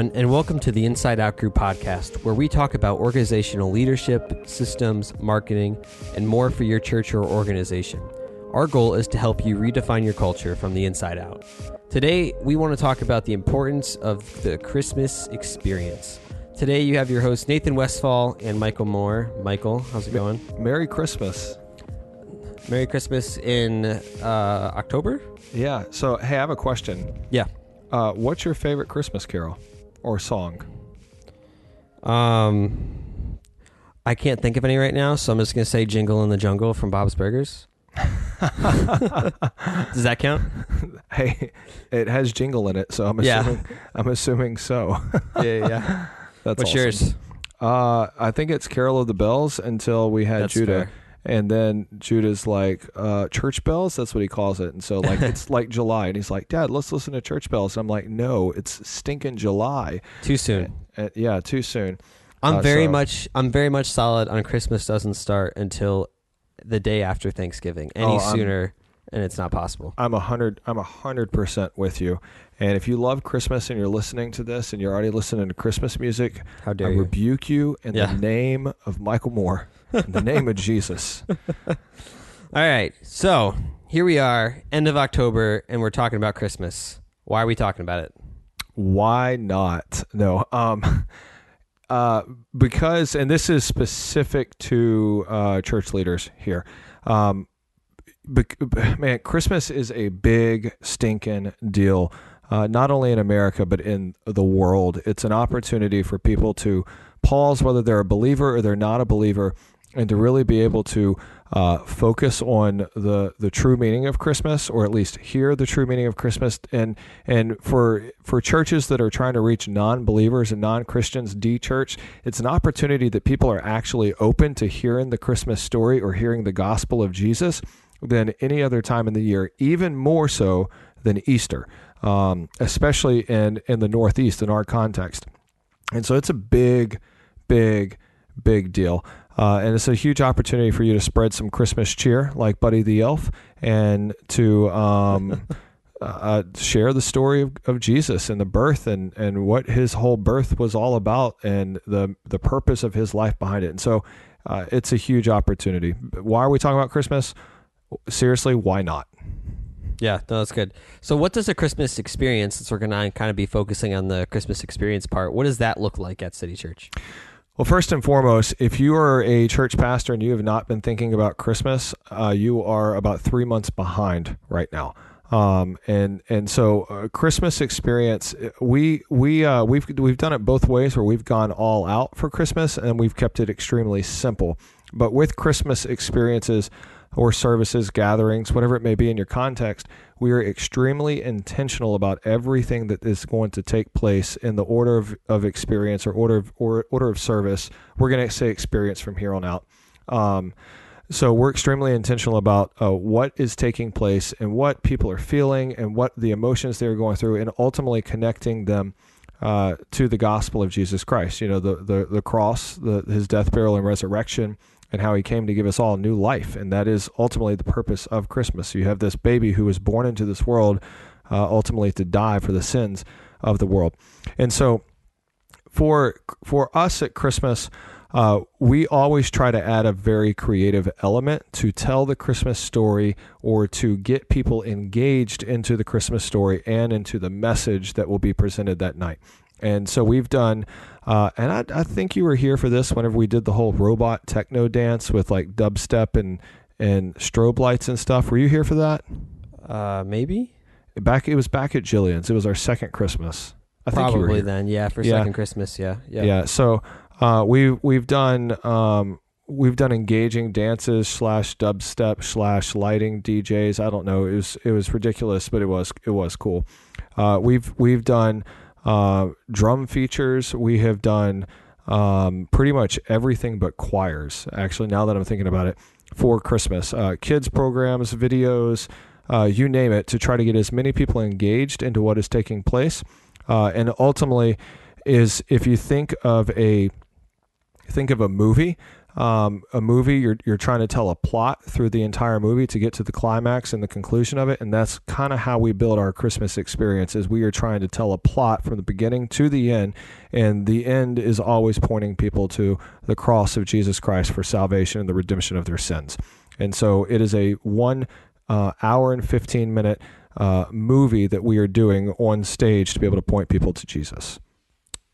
everyone, and welcome to the Inside Out Group podcast, where we talk about organizational leadership, systems, marketing, and more for your church or organization. Our goal is to help you redefine your culture from the inside out. Today, we want to talk about the importance of the Christmas experience. Today, you have your hosts Nathan Westfall and Michael Moore. Michael, how's it going? Merry Christmas. Merry Christmas in uh, October? Yeah. So, hey, I have a question. Yeah. Uh, what's your favorite Christmas carol or song? Um, I can't think of any right now, so I'm just gonna say "Jingle in the Jungle" from Bob's Burgers. Does that count? Hey, it has jingle in it, so I'm assuming Yeah. I'm assuming so. Yeah, yeah. That's What's awesome. yours? Uh, I think it's Carol of the Bells until we had That's Judah. fair. And then Judah's like, uh, church bells? That's what he calls it. And so, like, it's like July. And he's like, Dad, let's listen to church bells. And I'm like, no, it's stinking July. Too soon. Uh, yeah, too soon. I'm Uh, very so- much. I'm very much solid on Christmas. Doesn't start until the day after Thanksgiving. Any Oh, sooner, and it's not possible. I'm a hundred. I'm a hundred percent with you. And if you love Christmas and you're listening to this and you're already listening to Christmas music, How I you? rebuke you in Yeah. the name of Michael Moore, in the name of Jesus. All right, so here we are, end of October, and we're talking about Christmas. Why are we talking about it? Why not? No. Um. Uh, because, and this is specific to uh, church leaders here. Um, man, Christmas is a big stinking deal, uh, not only in America but in the world. It's an opportunity for people to pause, whether they're a believer or they're not a believer, and to really be able to uh, focus on the the true meaning of Christmas, or at least hear the true meaning of Christmas. And and for for churches that are trying to reach non-believers and non-Christians, de-church, it's an opportunity that people are actually open to hearing the Christmas story or hearing the gospel of Jesus than any other time in the year, even more so than Easter, um, especially in in the Northeast in our context. And so it's a big, big, big deal. Uh, and it's a huge opportunity for you to spread some Christmas cheer, like Buddy the Elf, and to um, uh, share the story of, of Jesus and the birth and, and what his whole birth was all about and the, the purpose of his life behind it. And so uh, it's a huge opportunity. Why are we talking about Christmas? Seriously, why not? Yeah, no, that's good. So, what does a Christmas experience, since we're going to kind of be focusing on the Christmas experience part, what does that look like at City Church? Well, first and foremost, if you are a church pastor and you have not been thinking about Christmas, uh, you are about three months behind right now. Um, and and so uh, Christmas experience, we we uh, we've we've done it both ways, where we've gone all out for Christmas and we've kept it extremely simple. But with Christmas experiences or services, gatherings, whatever it may be in your context, we are extremely intentional about everything that is going to take place in the order of, of experience or order of or, order of service. We're going to say experience from here on out. Um, so we're extremely intentional about uh, what is taking place and what people are feeling and what the emotions they're going through, and ultimately connecting them uh, to the gospel of Jesus Christ. You know, the the, the cross, the, his death, burial, and resurrection, and how he came to give us all new life, and that is ultimately the purpose of Christmas. You have this baby who was born into this world, uh, ultimately to die for the sins of the world, and so for for us at Christmas, uh, we always try to add a very creative element to tell the Christmas story or to get people engaged into the Christmas story and into the message that will be presented that night. And so we've done, uh, and I, I think you were here for this whenever we did the whole robot techno dance with like dubstep and and strobe lights and stuff. Were you here for that? Uh, maybe? Back, it was back at Jillian's. It was our second Christmas. I think you were Probably then, yeah, for Yeah. second Christmas, yeah. Yeah. Yeah. so uh, we we've done um, we've done engaging dances slash dubstep slash lighting DJs. I don't know. It was it was ridiculous, but it was it was cool. Uh, we've we've done uh, drum features. We have done um, pretty much everything but choirs. Actually, now that I'm thinking about it, for Christmas, uh, kids programs, videos, uh, you name it, to try to get as many people engaged into what is taking place, uh, and ultimately is if you think of a think of a movie um, a movie, you're you're trying to tell a plot through the entire movie to get to the climax and the conclusion of it, and that's kind of how we build our Christmas experience. Is we are trying to tell a plot from the beginning to the end, and the end is always pointing people to the cross of Jesus Christ for salvation and the redemption of their sins. And so it is a one uh, hour and fifteen minute uh, movie that we are doing on stage to be able to point people to Jesus.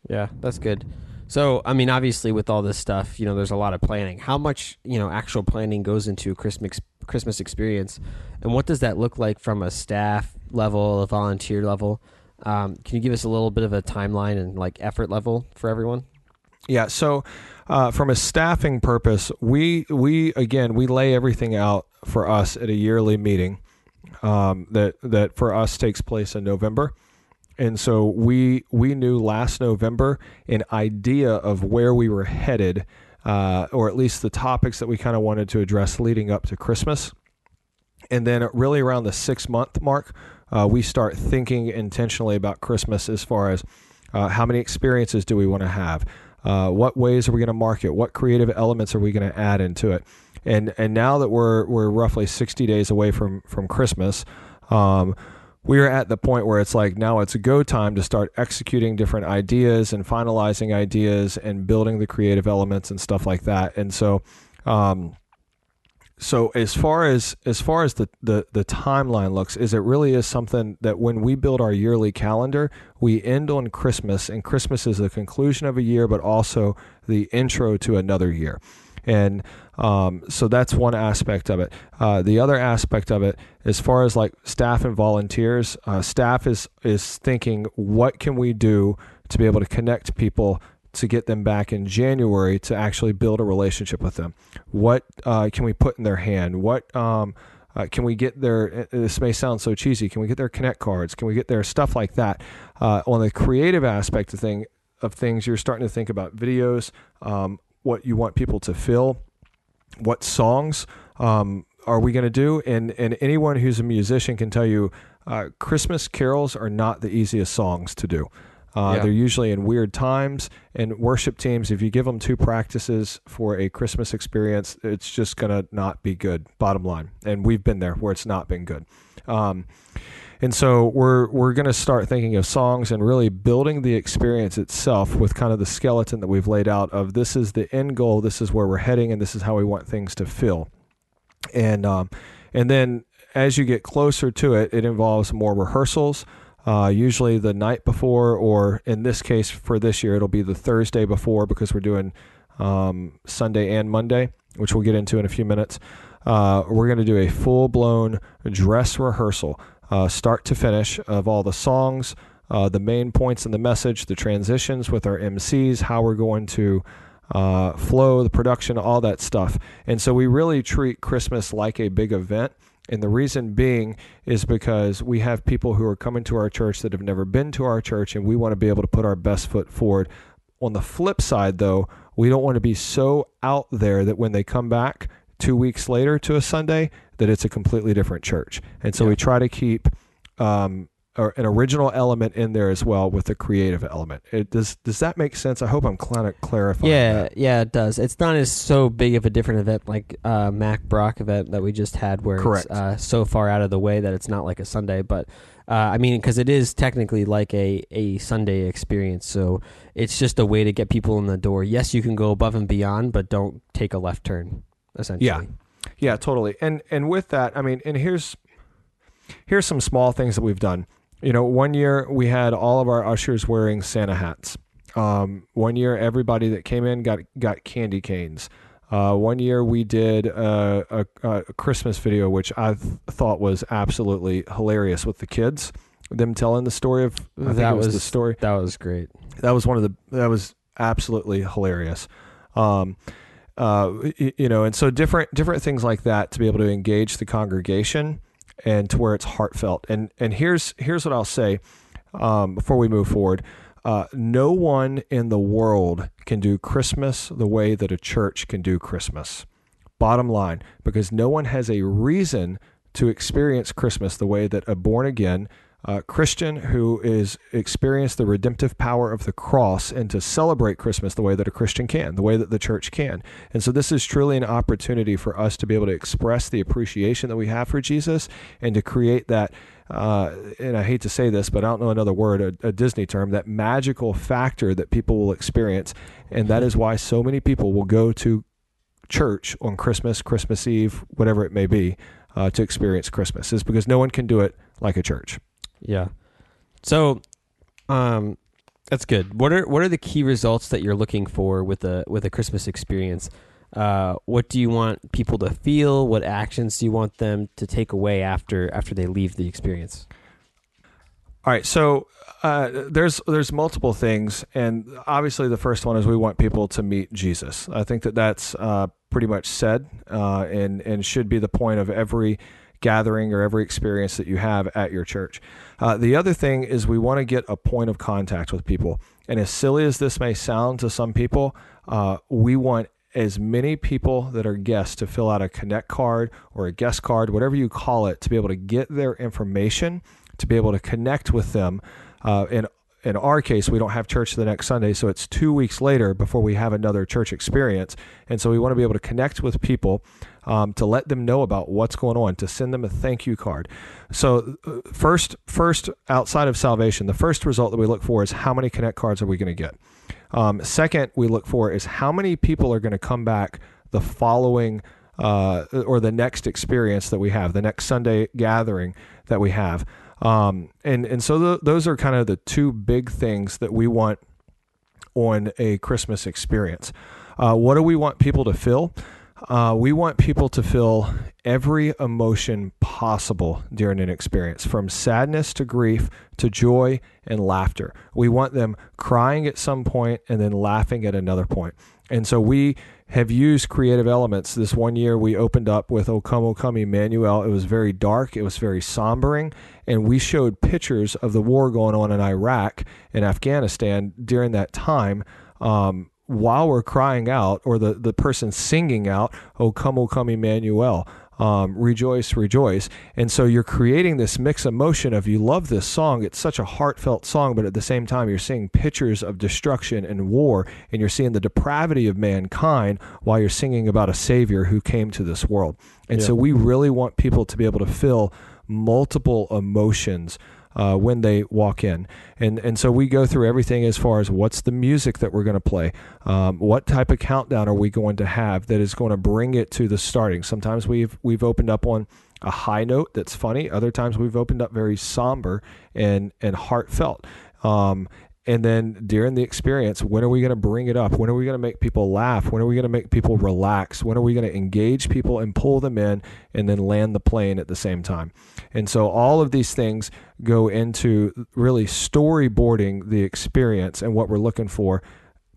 Yeah, that's good. So, I mean, obviously, with all this stuff, you know, there's a lot of planning. How much, you know, actual planning goes into Christmas Christmas experience, and what does that look like from a staff level, a volunteer level? Um, can you give us a little bit of a timeline and like effort level for everyone? Yeah. So, uh, from a staffing purpose, we we again we lay everything out for us at a yearly meeting um, that that for us takes place in November. And so we we knew last November an idea of where we were headed, uh, or at least the topics that we kind of wanted to address leading up to Christmas. And then really around the six month mark, uh, we start thinking intentionally about Christmas as far as uh, how many experiences do we want to have, uh, what ways are we going to market, what creative elements are we going to add into it, and and now that we're we're roughly sixty days away from from Christmas. Um, we are at the point where it's like now it's go time to start executing different ideas and finalizing ideas and building the creative elements and stuff like that. And so, um, so as far as as far as the, the the timeline looks, is it really is something that when we build our yearly calendar, we end on Christmas, and Christmas is the conclusion of a year, but also the intro to another year. And um, so that's one aspect of it. Uh, the other aspect of it, as far as like staff and volunteers, uh, staff is is thinking, what can we do to be able to connect people to get them back in January to actually build a relationship with them? What uh, can we put in their hand? What um, uh, can we get their? This may sound so cheesy. Can we get their connect cards? Can we get their stuff like that? Uh, on the creative aspect of thing of things, you're starting to think about videos. Um, what you want people to feel, what songs um, are we going to do, and and anyone who's a musician can tell you, uh, Christmas carols are not the easiest songs to do. Uh, yeah. They're usually in weird times, and worship teams, if you give them two practices for a Christmas experience, it's just going to not be good, bottom line. And we've been there where it's not been good. Um, and so we're we're going to start thinking of songs and really building the experience itself with kind of the skeleton that we've laid out of this is the end goal, this is where we're heading, and this is how we want things to feel. And um, and then as you get closer to it, it involves more rehearsals. Uh, usually the night before, or in this case for this year, it'll be the Thursday before because we're doing um, Sunday and Monday, which we'll get into in a few minutes. Uh, we're going to do a full blown dress rehearsal uh, start to finish of all the songs, uh, the main points in the message, the transitions with our MCs, how we're going to uh, flow, the production, all that stuff. And so we really treat Christmas like a big event. And the reason being is because we have people who are coming to our church that have never been to our church, and we want to be able to put our best foot forward. On the flip side, though, we don't want to be so out there that when they come back two weeks later to a Sunday, that it's a completely different church. And so yeah. we try to keep um, an original element in there as well with the creative element. It, does does that make sense? I hope I'm of clarifying. Yeah, that. yeah, it does. It's not as so big of a different event like uh, Mac Brock event that we just had, where Correct. it's uh, so far out of the way that it's not like a Sunday. But uh, I mean, because it is technically like a a Sunday experience, so it's just a way to get people in the door. Yes, you can go above and beyond, but don't take a left turn. Essentially, yeah. Yeah, totally. And and with that, I mean, and here's here's some small things that we've done. You know, one year we had all of our ushers wearing Santa hats. Um, one year, everybody that came in got got candy canes. Uh, one year we did a, a, a Christmas video, which I th- thought was absolutely hilarious with the kids. Them telling the story of I that was, was, the story. That was great. That was one of the that was absolutely hilarious. Um, uh, you know, and so different different things like that to be able to engage the congregation and to where it's heartfelt. And and here's here's what I'll say um, before we move forward. Uh, no one in the world can do Christmas the way that a church can do Christmas. Bottom line, because no one has a reason to experience Christmas the way that a born again, uh, Christian who is experienced the redemptive power of the cross and to celebrate Christmas the way that a Christian can, the way that the church can. And so this is truly an opportunity for us to be able to express the appreciation that we have for Jesus and to create that uh, and I hate to say this, but I don't know another word, a, a, Disney term, that magical factor that people will experience. And that is why so many people will go to church on Christmas, Christmas Eve, whatever it may be, uh, to experience Christmas, is because no one can do it like a church. Yeah. So, um, that's good. What are what are the key results that you're looking for with a with a Christmas experience? Uh, what do you want people to feel? What actions do you want them to take away after after they leave the experience? All right, so uh, there's there's multiple things, and obviously the first one is we want people to meet Jesus. I think that that's uh, pretty much said, uh, and and should be the point of every gathering or every experience that you have at your church. Uh, the other thing is we want to get a point of contact with people, and as silly as this may sound to some people, uh, we want as many people that are guests to fill out a connect card or a guest card, whatever you call it, to be able to get their information, to be able to connect with them. Uh, in in our case, we don't have church the next Sunday, so it's two weeks later before we have another church experience, and so we want to be able to connect with people um, to let them know about what's going on, to send them a thank you card. So uh, first, first outside of salvation, the first result that we look for is how many connect cards are we going to get. Um, second, we look for is how many people are going to come back the following uh, or the next experience that we have, the next Sunday gathering that we have. Um, and and so the, those are kind of the two big things that we want on a Christmas experience. Uh, what do we want people to feel? Uh, we want people to feel every emotion possible during an experience, from sadness to grief to joy and laughter. We want them crying at some point and then laughing at another point. And so we have used creative elements. This one year we opened up with O Come, O Come Emmanuel. It was very dark, it was very sombering, and we showed pictures of the war going on in Iraq and Afghanistan during that time. Um, while we're crying out, or the, the person singing out, O come, O come, Emmanuel, um, rejoice, rejoice. And so you're creating this mix of emotion of you love this song. It's such a heartfelt song, but at the same time, you're seeing pictures of destruction and war, and you're seeing the depravity of mankind while you're singing about a Savior who came to this world. And yeah. so we really want people to be able to feel multiple emotions uh, when they walk in. And and so we go through everything as far as what's the music that we're going to play, um, what type of countdown are we going to have that is going to bring it to the starting. Sometimes we've we've opened up on a high note that's funny. Other times we've opened up very somber and and heartfelt. Um, and then during the experience when are we going to bring it up? When are we going to make people laugh? When are we going to make people relax? When are we going to engage people and pull them in and then land the plane at the same time? And so all of these things go into really storyboarding the experience and what we're looking for.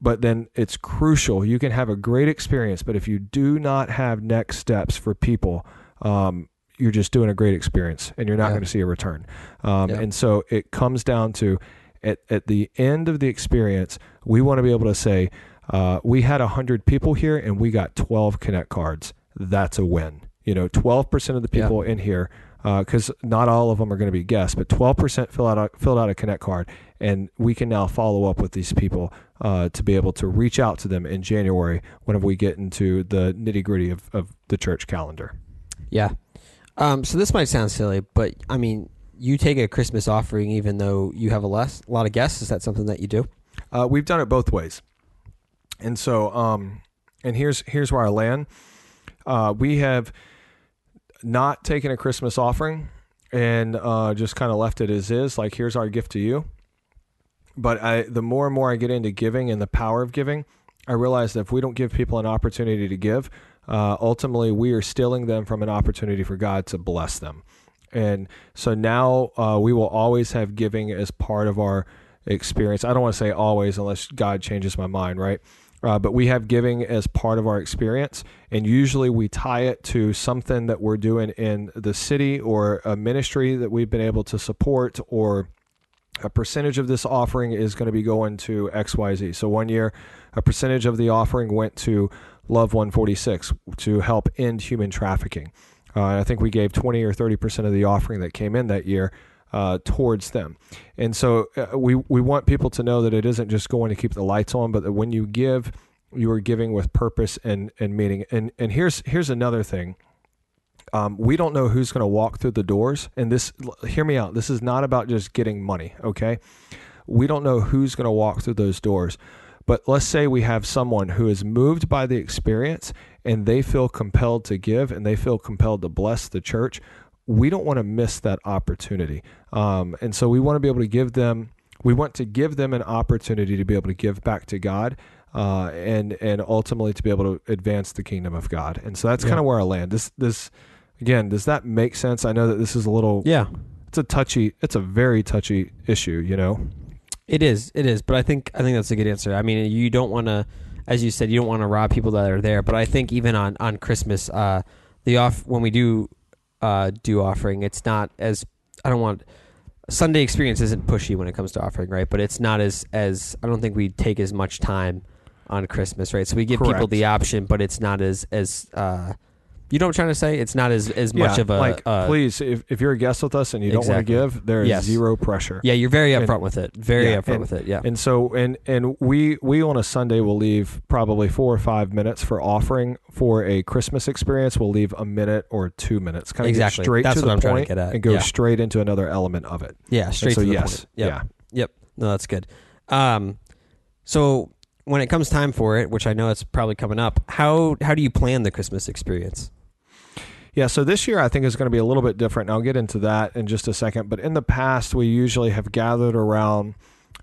But then it's crucial. You can have a great experience but if you do not have next steps for people um, you're just doing a great experience and you're not yeah. going to see a return. Um, yeah. and so it comes down to at, at the end of the experience, we want to be able to say, uh, we had 100 people here and we got 12 Connect cards. That's a win. You know, 12% of the people yeah. in here, because uh, not all of them are going to be guests, but 12% fill out a, filled out a Connect card. And we can now follow up with these people uh, to be able to reach out to them in January whenever we get into the nitty gritty of, of the church calendar. Yeah. Um, so this might sound silly, but I mean, you take a Christmas offering even though you have a less a lot of guests. Is that something that you do? Uh, we've done it both ways, and so um, and here's here's where I land. Uh, we have not taken a Christmas offering and uh, just kind of left it as is. Like here's our gift to you. But I, the more and more I get into giving and the power of giving, I realize that if we don't give people an opportunity to give, uh, ultimately we are stealing them from an opportunity for God to bless them. And so now uh, we will always have giving as part of our experience. I don't want to say always unless God changes my mind, right? Uh, but we have giving as part of our experience. And usually we tie it to something that we're doing in the city or a ministry that we've been able to support or a percentage of this offering is going to be going to XYZ. So one year, a percentage of the offering went to Love 146 to help end human trafficking. Uh, I think we gave 20 or 30 percent of the offering that came in that year uh, towards them. And so uh, we we want people to know that it isn't just going to keep the lights on, but that when you give, you are giving with purpose and and meaning. And and here's here's another thing. Um, we don't know who's going to walk through the doors. And this, hear me out. This is not about just getting money. Okay, we don't know who's going to walk through those doors. But let's say we have someone who is moved by the experience and they feel compelled to give and they feel compelled to bless the church. We don't want to miss that opportunity. Um, and so we want to be able to give them, we want to give them an opportunity to be able to give back to God. Uh, and and ultimately to be able to advance the kingdom of God, and so that's Yeah. kind of where I land. This this again, does that make sense? I know that this is a little, Yeah, it's a touchy, it's a very touchy issue, you know. it is. It is. But I think I think that's a good answer. I mean, you don't want to, as you said, you don't want to rob people that are there. But I think even on on Christmas, uh, the off when we do uh, do offering, it's not as I don't want. Sunday experience isn't pushy when it comes to offering, right? But it's not as as I don't think we take as much time on Christmas, right? So we give people the option, but it's not as as uh, you know what I'm trying to say? It's not as as much Yeah, of a like uh, please if, if you're a guest with us and you Exactly. don't want to give there is Yes. zero pressure Yeah, you're very And- upfront with it. Very Yeah, upfront and- with it. Yeah. and so and and we we on a sunday will leave probably four or five minutes for offering for a christmas experience we'll leave a minute or two minutes kind of Exactly. straight That's to what the I'm trying to point get at. and go Yeah. straight into another element of it Yeah, straight and so to the yes point. Yep. yeah Yep. No, that's good. Um, so when it comes time for it, which I know it's probably coming up, how how do you plan the Christmas experience? Yeah, so this year I think is going to be a little bit different. And I'll get into that in just a second. But in the past, we usually have gathered around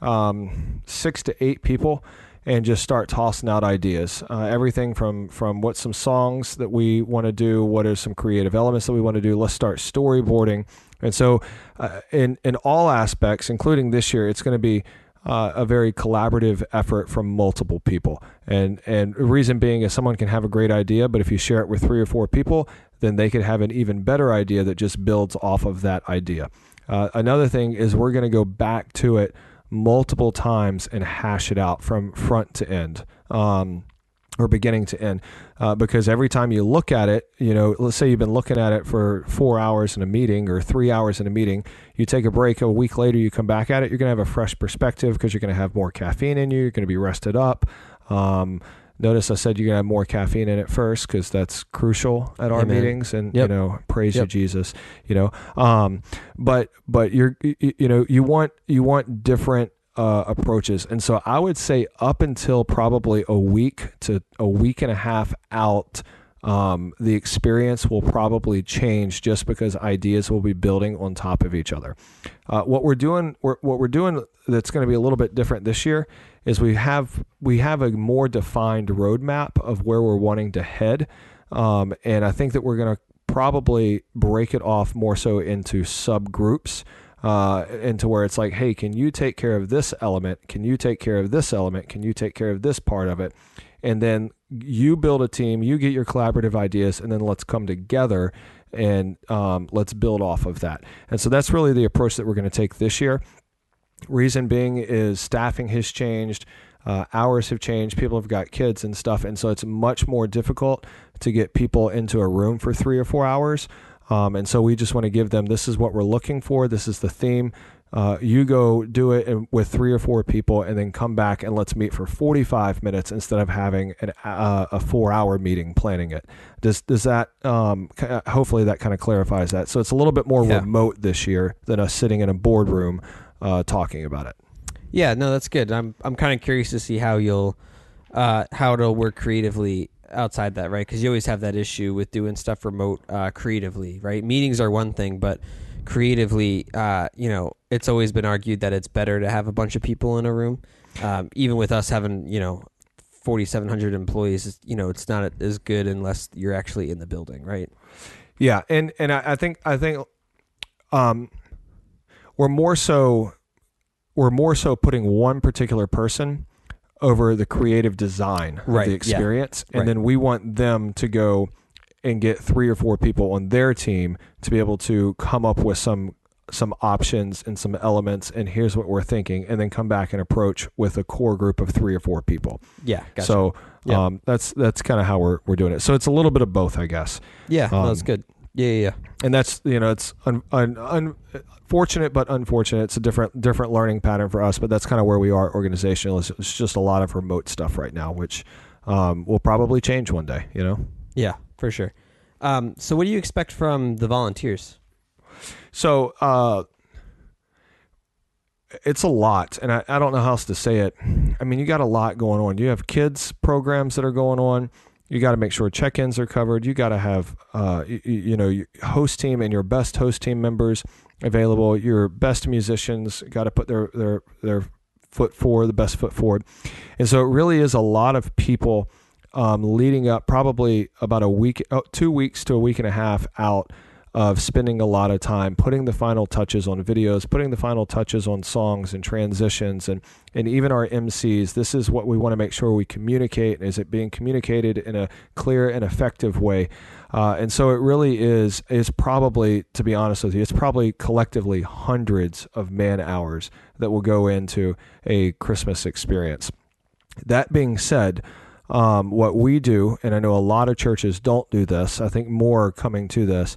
um, six to eight people and just start tossing out ideas. Uh, everything from from what some songs that we want to do, what are some creative elements that we want to do. Let's start storyboarding. And so, uh, in in all aspects, including this year, it's going to be uh, a very collaborative effort from multiple people. And and the reason being is someone can have a great idea, but if you share it with three or four people, then they could have an even better idea that just builds off of that idea. Uh, another thing is we're going to go back to it multiple times and hash it out from front to end. Um, or beginning to end, uh, because every time you look at it, you know, let's say you've been looking at it for four hours in a meeting or three hours in a meeting, you take a break, a week later, you come back at it, you're going to have a fresh perspective because you're going to have more caffeine in you, you're going to be rested up. Um, notice I said you're going to have more caffeine in it first because that's crucial at our Amen. meetings, and Yep. you know, praise you, Jesus. You know, um, but but you're you, you know you want you want different uh, approaches. And so I would say up until probably a week to a week and a half out, um, the experience will probably change just because ideas will be building on top of each other. Uh, what we're doing, we're, what we're doing that's going to be a little bit different this year is we have we have a more defined roadmap of where we're wanting to head, um, and I think that we're going to probably break it off more so into subgroups uh, into where it's like, hey, can you take care of this element? Can you take care of this element? Can you take care of this part of it? And then you build a team, you get your collaborative ideas, and then let's come together and um, let's build off of that. And so that's really the approach that we're going to take this year. Reason being is staffing has changed. Uh, hours have changed. People have got kids and stuff, and so it's much more difficult to get people into a room for three or four hours. Um, and so we just want to give them this is what we're looking for. This is the theme. Uh, you go do it in, with three or four people, and then come back and let's meet for 45 minutes instead of having an, uh, a four-hour meeting planning it. Does does that um, uh, hopefully that kind of clarifies that? So it's a little bit more Yeah. remote this year than us sitting in a boardroom uh, talking about it. Yeah, no, that's good. I'm I'm kind of curious to see how you'll uh, how it'll work creatively outside that, right? Because you always have that issue with doing stuff remote uh, creatively, right? Meetings are one thing, but creatively, uh, you know, it's always been argued that it's better to have a bunch of people in a room. Um, even with us having, you know, 4,700 employees, you know, it's not as good unless you're actually in the building, right? Yeah, and and I, I think I think um, we're more so we're more so putting one particular person over the creative design Right, of the yeah. experience, and Right. then we want them to go and get three or four people on their team to be able to come up with some some options and some elements and here's what we're thinking and then come back and approach with a core group of three or four people Yeah, gotcha. so Yeah. um, that's that's kind of how we're, we're doing it so it's a little bit of both i guess yeah, no, um, that's good. Yeah, yeah, yeah. and that's you know it's un, un, unfortunate but unfortunate. It's a different different learning pattern for us, but that's kind of where we are organizational. It's, it's just a lot of remote stuff right now, which um, will probably change one day. You know. Yeah, for sure. Um, so, what do you expect from the volunteers? So uh, it's a lot, and I, I don't know how else to say it. I mean, you got a lot going on. You have kids programs that are going on. You got to make sure check-ins are covered. You got to have, uh, you, you know, your host team and your best host team members available. Your best musicians got to put their their their foot forward, the best foot forward, and so it really is a lot of people um, leading up, probably about a week, oh, two weeks to a week and a half out of spending a lot of time putting the final touches on videos, putting the final touches on songs and transitions, and and even our MCs. This is what we want to make sure we communicate. Is it being communicated in a clear and effective way? Uh, and so it really is is probably, to be honest with you, it's probably collectively hundreds of man hours that will go into a Christmas experience. That being said. Um, what we do, and I know a lot of churches don't do this. I think more are coming to this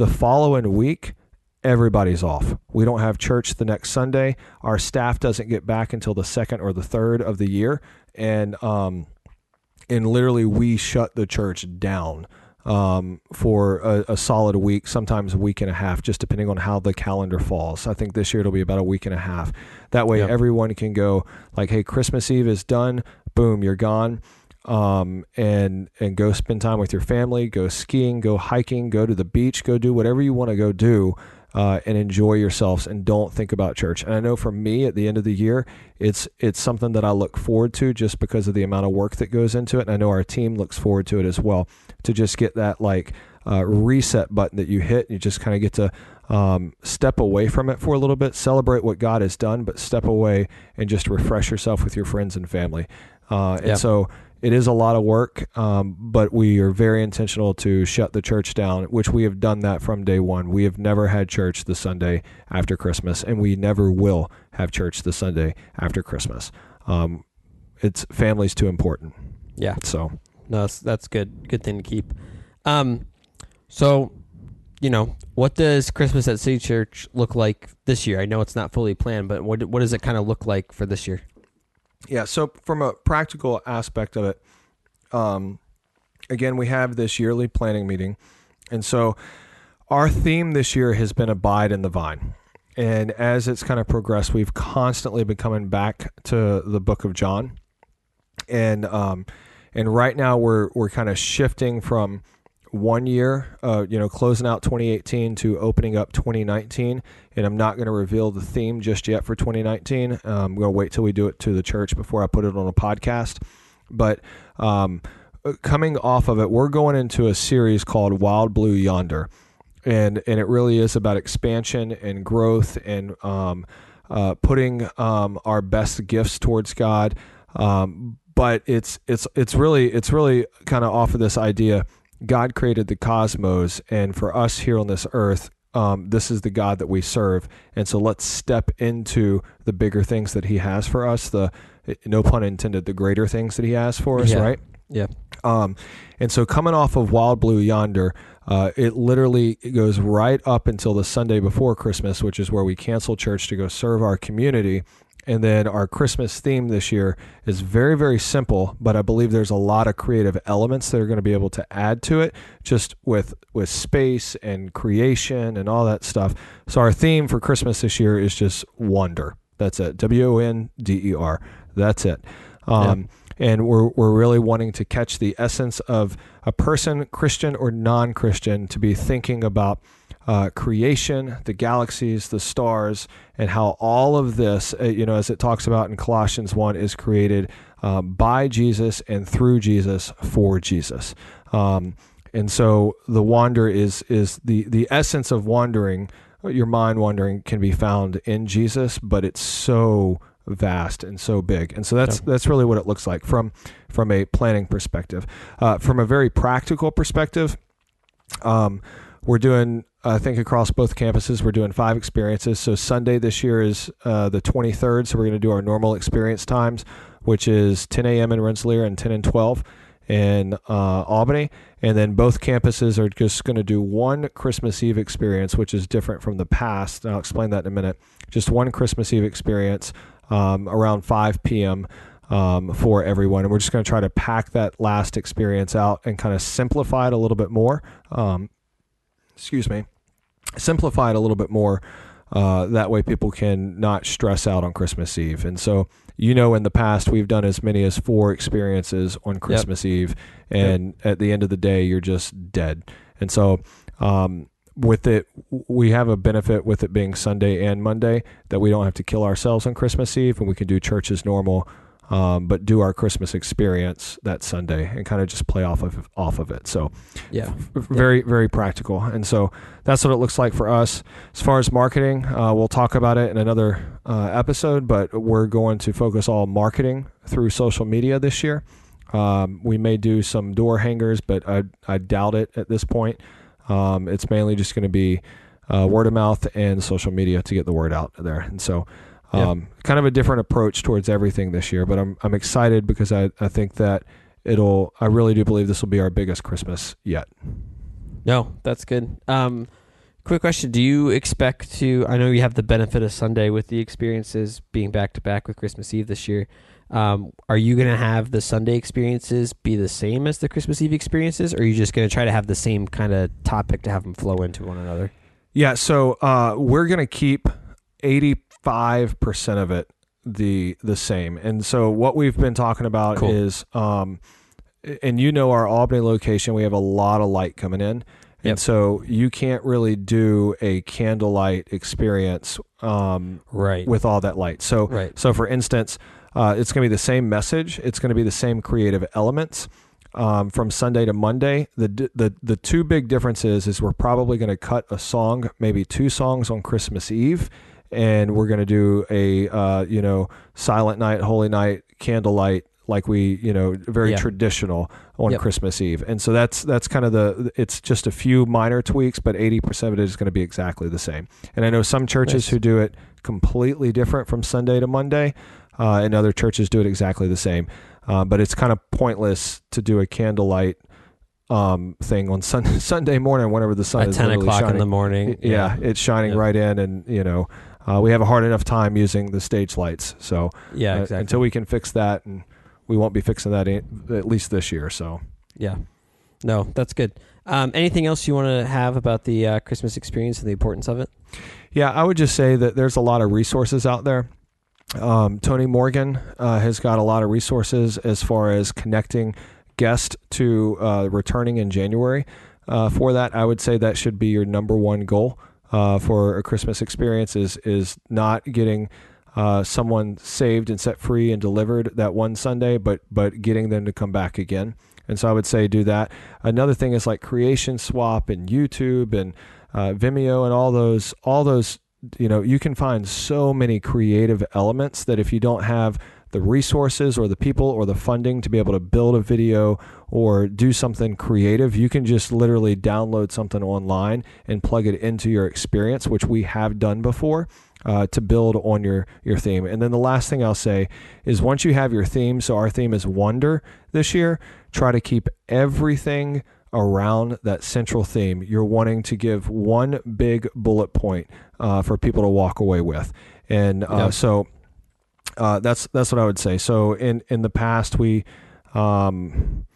the following week, everybody's off. We don't have church the next Sunday. Our staff doesn't get back until the second or the third of the year, and um, and literally we shut the church down um, for a, a, solid week, sometimes a week and a half, just depending on how the calendar falls. I think this year it'll be about a week and a half. That way, yep. everyone can go like, "Hey, Christmas Eve is done. Boom, you're gone." Um, and and go spend time with your family, go skiing, go hiking, go to the beach, go do whatever you want to go do, uh, and enjoy yourselves, and don't think about church. And I know for me, at the end of the year, it's it's something that I look forward to just because of the amount of work that goes into it, and I know our team looks forward to it as well. To just get that like uh, reset button that you hit, you just kind of get to um, step away from it for a little bit, celebrate what God has done, but step away and just refresh yourself with your friends and family. Uh, and yeah. so it is a lot of work, um, but we are very intentional to shut the church down, which we have done that from day one. We have never had church the Sunday after Christmas, and we never will have church the Sunday after Christmas. Um, it's family's too important. Yeah. So no, that's, that's good. Good thing to keep. Um, so you know, what does Christmas at City Church look like this year? I know it's not fully planned, but what what does it kind of look like for this year? Yeah. So from a practical aspect of it, um, again, we have this yearly planning meeting, and so our theme this year has been abide in the vine. And as it's kind of progressed, we've constantly been coming back to the book of John, and um, and right now we're we're kind of shifting from one year, uh, you know, closing out 2018 to opening up 2019. And I'm not going to reveal the theme just yet for 2019. Um, I'm going to wait till we do it to the church before I put it on a podcast. But um, uh, coming off of it, we're going into a series called Wild Blue Yonder. And, and it really is about expansion and growth and um, uh, putting um, our best gifts towards God. Um, but it's it's it's really it's really kind of off of this idea God created the cosmos, and for us here on this earth, um, this is the God that we serve. And so let's step into the bigger things that He has for us. The no pun intended, the greater things that He has for us, yeah. right? Yeah. Um, and so coming off of Wild Blue Yonder, uh, it literally it goes right up until the Sunday before Christmas, which is where we cancel church to go serve our community. And then our Christmas theme this year is very, very simple, but I believe there's a lot of creative elements that are going to be able to add to it, just with with space and creation and all that stuff. So our theme for Christmas this year is just wonder. That's it. W O N D E R. That's it. Um, yeah. And we're we're really wanting to catch the essence of a person, Christian or non-Christian, to be thinking about uh, creation, the galaxies, the stars, and how all of this, uh, you know, as it talks about in Colossians 1, is created um, by Jesus and through Jesus for Jesus. Um, and so the wander is is the the essence of wandering. Your mind wandering can be found in Jesus, but it's so vast and so big, and so that's that's really what it looks like from from a planning perspective. Uh, from a very practical perspective, um, we're doing I think across both campuses, we're doing five experiences. So Sunday this year is uh, the 23rd. So we're going to do our normal experience times, which is 10 a.m. in Rensselaer and 10 and 12. in uh, Albany, and then both campuses are just going to do one Christmas Eve experience, which is different from the past. And I'll explain that in a minute. Just one Christmas Eve experience um, around 5 p.m. Um, for everyone, and we're just going to try to pack that last experience out and kind of simplify it a little bit more. Um, excuse me, simplify it a little bit more. Uh, that way, people can not stress out on Christmas Eve. And so, you know, in the past, we've done as many as four experiences on Christmas yep. Eve, and yep. at the end of the day, you're just dead. And so, um, with it, we have a benefit with it being Sunday and Monday that we don't have to kill ourselves on Christmas Eve, and we can do church as normal um, but do our Christmas experience that Sunday and kind of just play off of off of it. So, yeah, f- very very practical. And so that's what it looks like for us. As far as marketing, uh, we'll talk about it in another uh, episode, but we're going to focus all marketing through social media this year. Um, we may do some door hangers, but I I doubt it at this point. Um, it's mainly just going to be uh, word of mouth and social media to get the word out there. And so um, Kind of a different approach towards everything this year, but I'm I'm excited because I, I think that it'll I really do believe this will be our biggest Christmas yet. No, that's good. Um, quick question: Do you expect to? I know you have the benefit of Sunday with the experiences being back to back with Christmas Eve this year. Um, are you going to have the Sunday experiences be the same as the Christmas Eve experiences, or are you just going to try to have the same kind of topic to have them flow into one another? Yeah, so uh, we're going to keep 85% of it the the same. And so what we've been talking about cool. is um and you know our Albany location, we have a lot of light coming in. Yep. And so you can't really do a candlelight experience um, right. with all that light. So, right. so for instance, uh, it's going to be the same message. It's going to be the same creative elements um, from Sunday to Monday. The, the the two big differences is we're probably going to cut a song, maybe two songs on Christmas Eve, and we're going to do a uh, you know silent night, holy night, candlelight like we you know very yeah. traditional on yep. Christmas Eve. And so that's that's kind of the it's just a few minor tweaks, but 80% of it is going to be exactly the same. And I know some churches nice. who do it completely different from Sunday to Monday, uh, and other churches do it exactly the same. Uh, but it's kind of pointless to do a candlelight um, thing on Sunday, Sunday morning whenever the sun At is 10 o'clock shining. in the morning. Yeah, yeah. it's shining yep. right in, and you know uh, we have a hard enough time using the stage lights. So yeah, uh, exactly. until we can fix that, and we won't be fixing that in, at least this year. So yeah, no, that's good. Um, anything else you want to have about the uh, Christmas experience and the importance of it? Yeah, I would just say that there's a lot of resources out there. Um, Tony Morgan uh, has got a lot of resources as far as connecting guests to uh, returning in January. Uh, for that, I would say that should be your number one goal uh, for a Christmas experience is is not getting uh, someone saved and set free and delivered that one Sunday, but but getting them to come back again. And so I would say do that. Another thing is like Creation Swap and YouTube and uh, Vimeo and all those all those you know you can find so many creative elements that if you don't have the resources or the people or the funding to be able to build a video or do something creative, you can just literally download something online and plug it into your experience, which we have done before. Uh, to build on your your theme. And then the last thing I'll say is once you have your theme, so our theme is wonder this year, try to keep everything around that central theme. You're wanting to give one big bullet point uh, for people to walk away with. And uh, yep. so uh, that's that's what I would say. So in in the past, we um,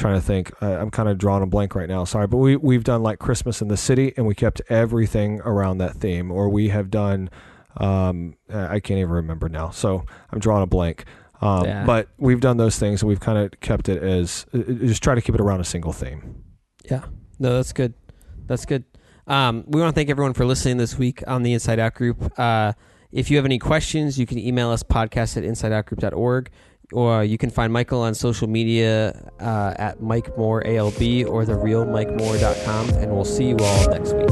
trying to think. I'm kind of drawing a blank right now. Sorry, but we we've done like Christmas in the city, and we kept everything around that theme. Or we have done. Um, I can't even remember now. So I'm drawing a blank. Um, yeah. But we've done those things, and we've kind of kept it as uh, uh, just try to keep it around a single theme. Yeah. No, that's good. That's good. Um, we want to thank everyone for listening this week on the Inside Out Group. Uh, if you have any questions, you can email us podcast at insideoutgroup.org. Or you can find Michael on social media uh, at Mike Moore ALB or therealmikemoore.com. And we'll see you all next week.